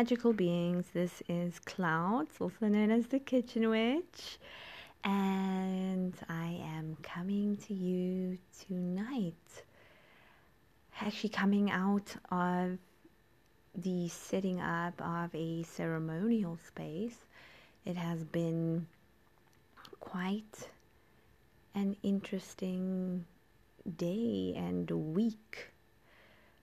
magical beings. This is Clouds, also known as the Kitchen Witch, and I am coming to you tonight. Actually, coming out of the setting up of a ceremonial space. It has been quite an interesting day and week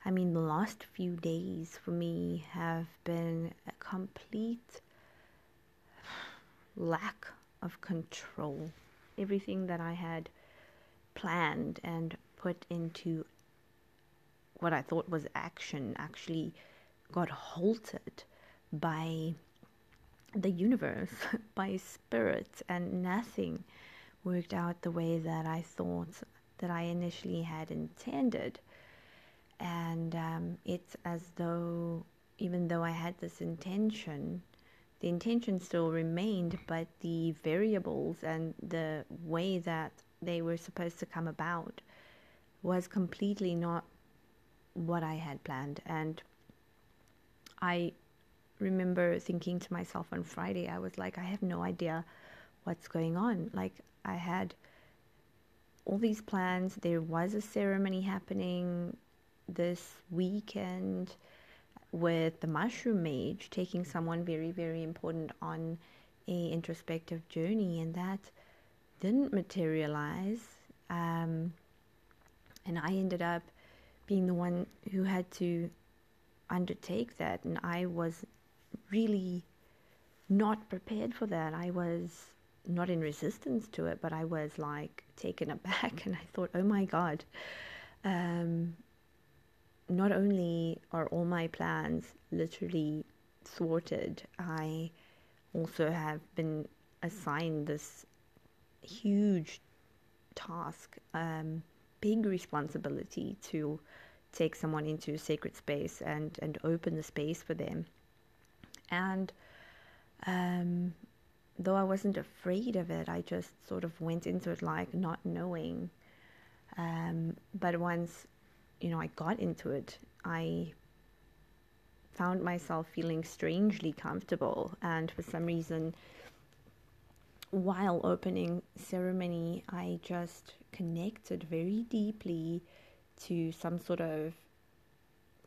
I mean, the last few days for me have been a complete lack of control. Everything that I had planned and put into what I thought was action actually got halted by the universe, by spirit, and nothing worked out the way that I thought that I initially had intended and um, it's as though even though I had this intention, the intention still remained, but the variables and the way that they were supposed to come about was completely not what I had planned. And I remember thinking to myself on Friday, I was like, I have no idea what's going on. Like, I had all these plans, there was a ceremony happening this weekend with the mushroom mage taking someone very very important on a introspective journey and that didn't materialize um, and i ended up being the one who had to undertake that and i was really not prepared for that. I was not in resistance to it but i was like taken aback and i thought oh my god um, not only are all my plans literally thwarted, I also have been assigned this huge task, um, big responsibility to take someone into a sacred space and, and open the space for them. And um, though I wasn't afraid of it, I just sort of went into it like not knowing. Um, but once you know, I got into it, I found myself feeling strangely comfortable. And for some reason, while opening ceremony, I just connected very deeply to some sort of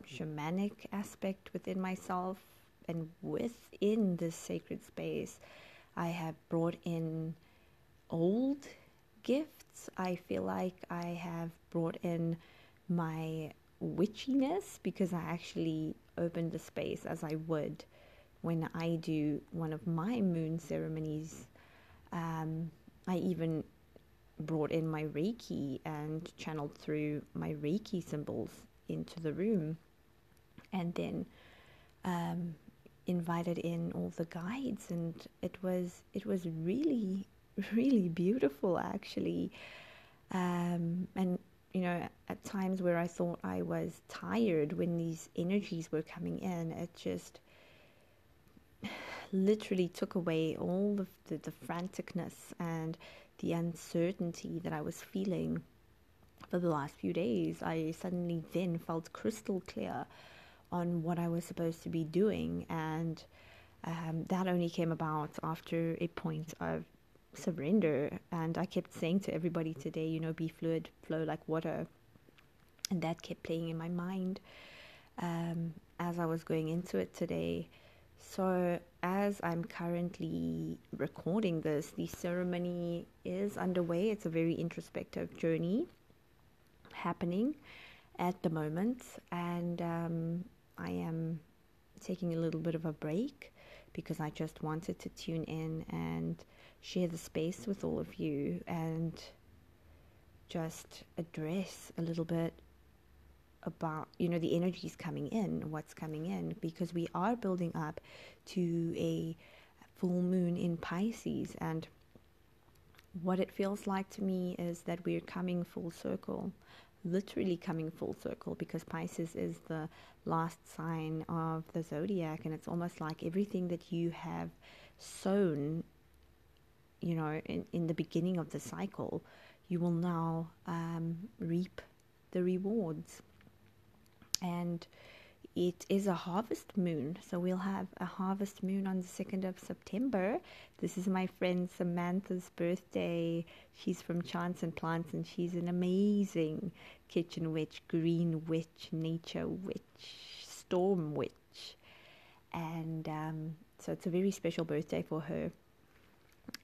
shamanic aspect within myself. And within this sacred space, I have brought in old gifts. I feel like I have brought in my witchiness because I actually opened the space as I would when I do one of my moon ceremonies. Um, I even brought in my Reiki and channeled through my Reiki symbols into the room, and then um, invited in all the guides, and it was it was really really beautiful actually. Um, and times where I thought I was tired when these energies were coming in, it just literally took away all of the, the franticness and the uncertainty that I was feeling for the last few days. I suddenly then felt crystal clear on what I was supposed to be doing, and um, that only came about after a point of surrender. And I kept saying to everybody today, you know, be fluid, flow like water. And that kept playing in my mind um, as I was going into it today. So, as I'm currently recording this, the ceremony is underway. It's a very introspective journey happening at the moment, and um, I am taking a little bit of a break because I just wanted to tune in and share the space with all of you and just address a little bit about you know the energies coming in what's coming in because we are building up to a full moon in pisces and what it feels like to me is that we're coming full circle literally coming full circle because pisces is the last sign of the zodiac and it's almost like everything that you have sown you know, in, in the beginning of the cycle, you will now um, reap the rewards. And it is a harvest moon. So we'll have a harvest moon on the 2nd of September. This is my friend Samantha's birthday. She's from Chance and Plants and she's an amazing kitchen witch, green witch, nature witch, storm witch. And um, so it's a very special birthday for her.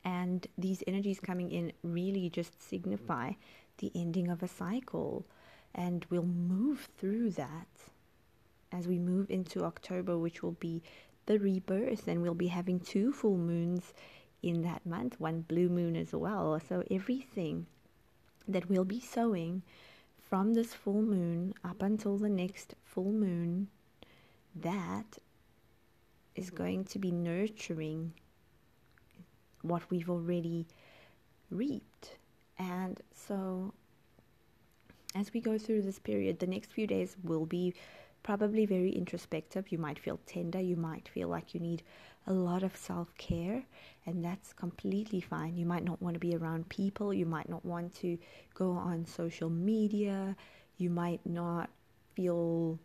And these energies coming in really just signify the ending of a cycle. And we'll move through that as we move into October, which will be the rebirth, and we'll be having two full moons in that month, one blue moon as well. So everything that we'll be sowing from this full moon up until the next full moon, that is going to be nurturing what we've already reaped. And so, as we go through this period, the next few days will be probably very introspective. You might feel tender. You might feel like you need a lot of self care, and that's completely fine. You might not want to be around people. You might not want to go on social media. You might not feel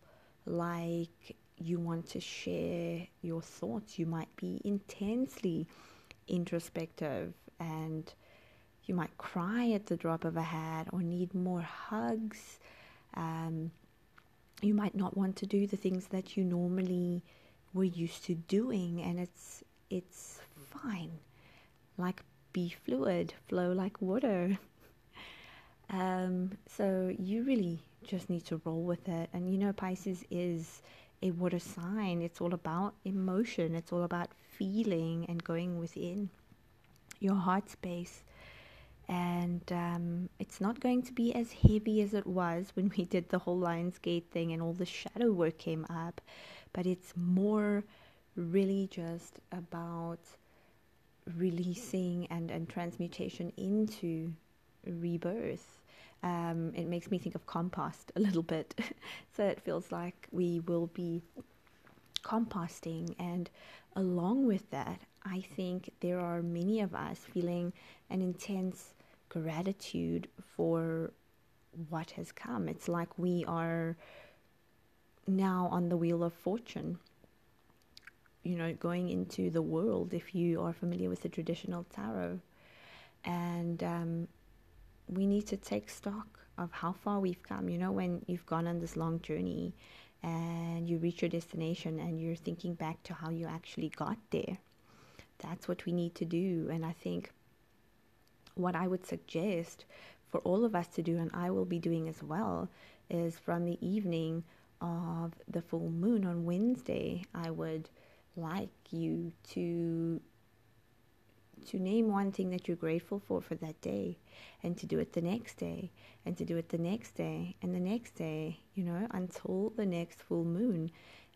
like you want to share your thoughts. You might be intensely introspective and you might cry at the drop of a hat or need more hugs. Um, you might not want to do the things that you normally were used to doing and it's it's fine. Like be fluid flow like water. Um, so you really just need to roll with it. And you know pisces is a water sign. It's all about emotion. It's all about feeling and going within your heart space and um, it's not going to be as heavy as it was when we did the whole Lionsgate thing and all the shadow work came up, but it's more really just about releasing and, and transmutation into rebirth. Um, it makes me think of compost a little bit. so it feels like we will be composting, and along with that, I think there are many of us feeling an intense gratitude for what has come. It's like we are now on the wheel of fortune. You know, going into the world, if you are familiar with the traditional tarot. And um, we need to take stock of how far we've come. You know, when you've gone on this long journey and you reach your destination and you're thinking back to how you actually got there. That's what we need to do. And I think what I would suggest for all of us to do, and I will be doing as well, is from the evening of the full moon on Wednesday, I would like you to to name one thing that you're grateful for for that day and to do it the next day and to do it the next day and the next day you know until the next full moon.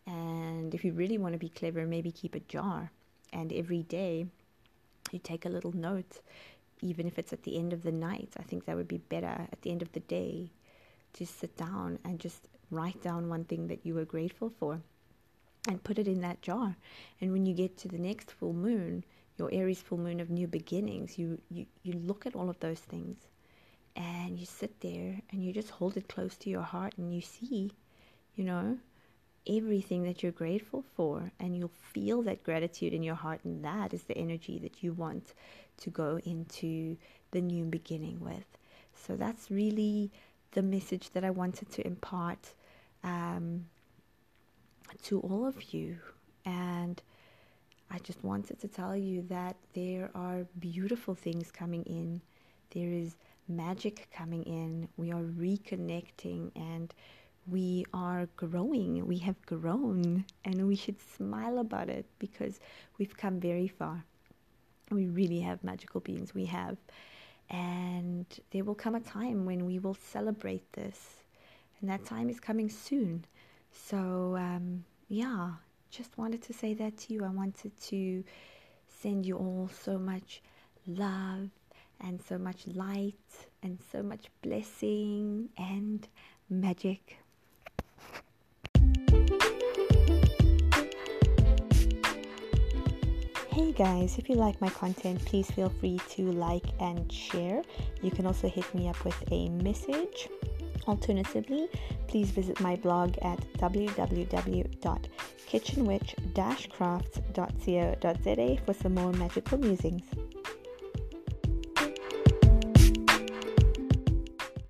And if you really want to be clever maybe keep a jar. And every day you take a little note even if it's at the end of the night. I think that would be better at the end of the day. Just sit down and just write down one thing that you were grateful for and put it in that jar. And when you get to the next full moon, your Aries full moon of new beginnings, you, you, you look at all of those things and you sit there and you just hold it close to your heart and you see, you know, everything that you're grateful for and you'll feel that gratitude in your heart and that is the energy that you want to go into the new beginning with. So that's really the message that I wanted to impart um, to all of you. And I just wanted to tell you that there are beautiful things coming in. There is magic coming in. We are reconnecting and we are growing. We have grown and we should smile about it because we've come very far. We really have magical beings. We have. And there will come a time when we will celebrate this. And that time is coming soon. So, um, yeah, just wanted to say that to you. I wanted to send you all so much love and so much light and so much blessing and magic. Hey guys, if you like my content, please feel free to like and share. You can also hit me up with a message. Alternatively, please visit my blog at www.kitchenwitch-crafts.co.za for some more magical musings.